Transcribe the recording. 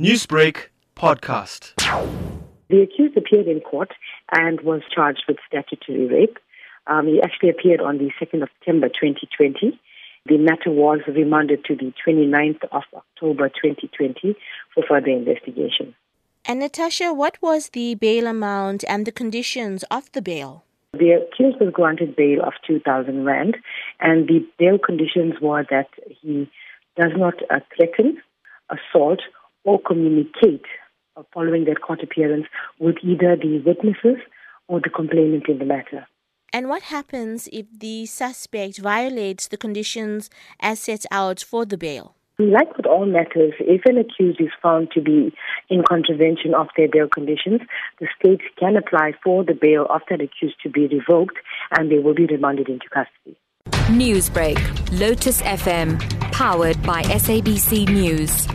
Newsbreak podcast. The accused appeared in court and was charged with statutory rape. Um, he actually appeared on the 2nd of September 2020. The matter was remanded to the 29th of October 2020 for further investigation. And Natasha, what was the bail amount and the conditions of the bail? The accused was granted bail of 2,000 Rand, and the bail conditions were that he does not uh, threaten, assault, or communicate uh, following that court appearance with either the witnesses or the complainant in the matter. And what happens if the suspect violates the conditions as set out for the bail? Like with all matters, if an accused is found to be in contravention of their bail conditions, the state can apply for the bail of that accused to be revoked and they will be remanded into custody. Newsbreak, Lotus FM, powered by SABC News.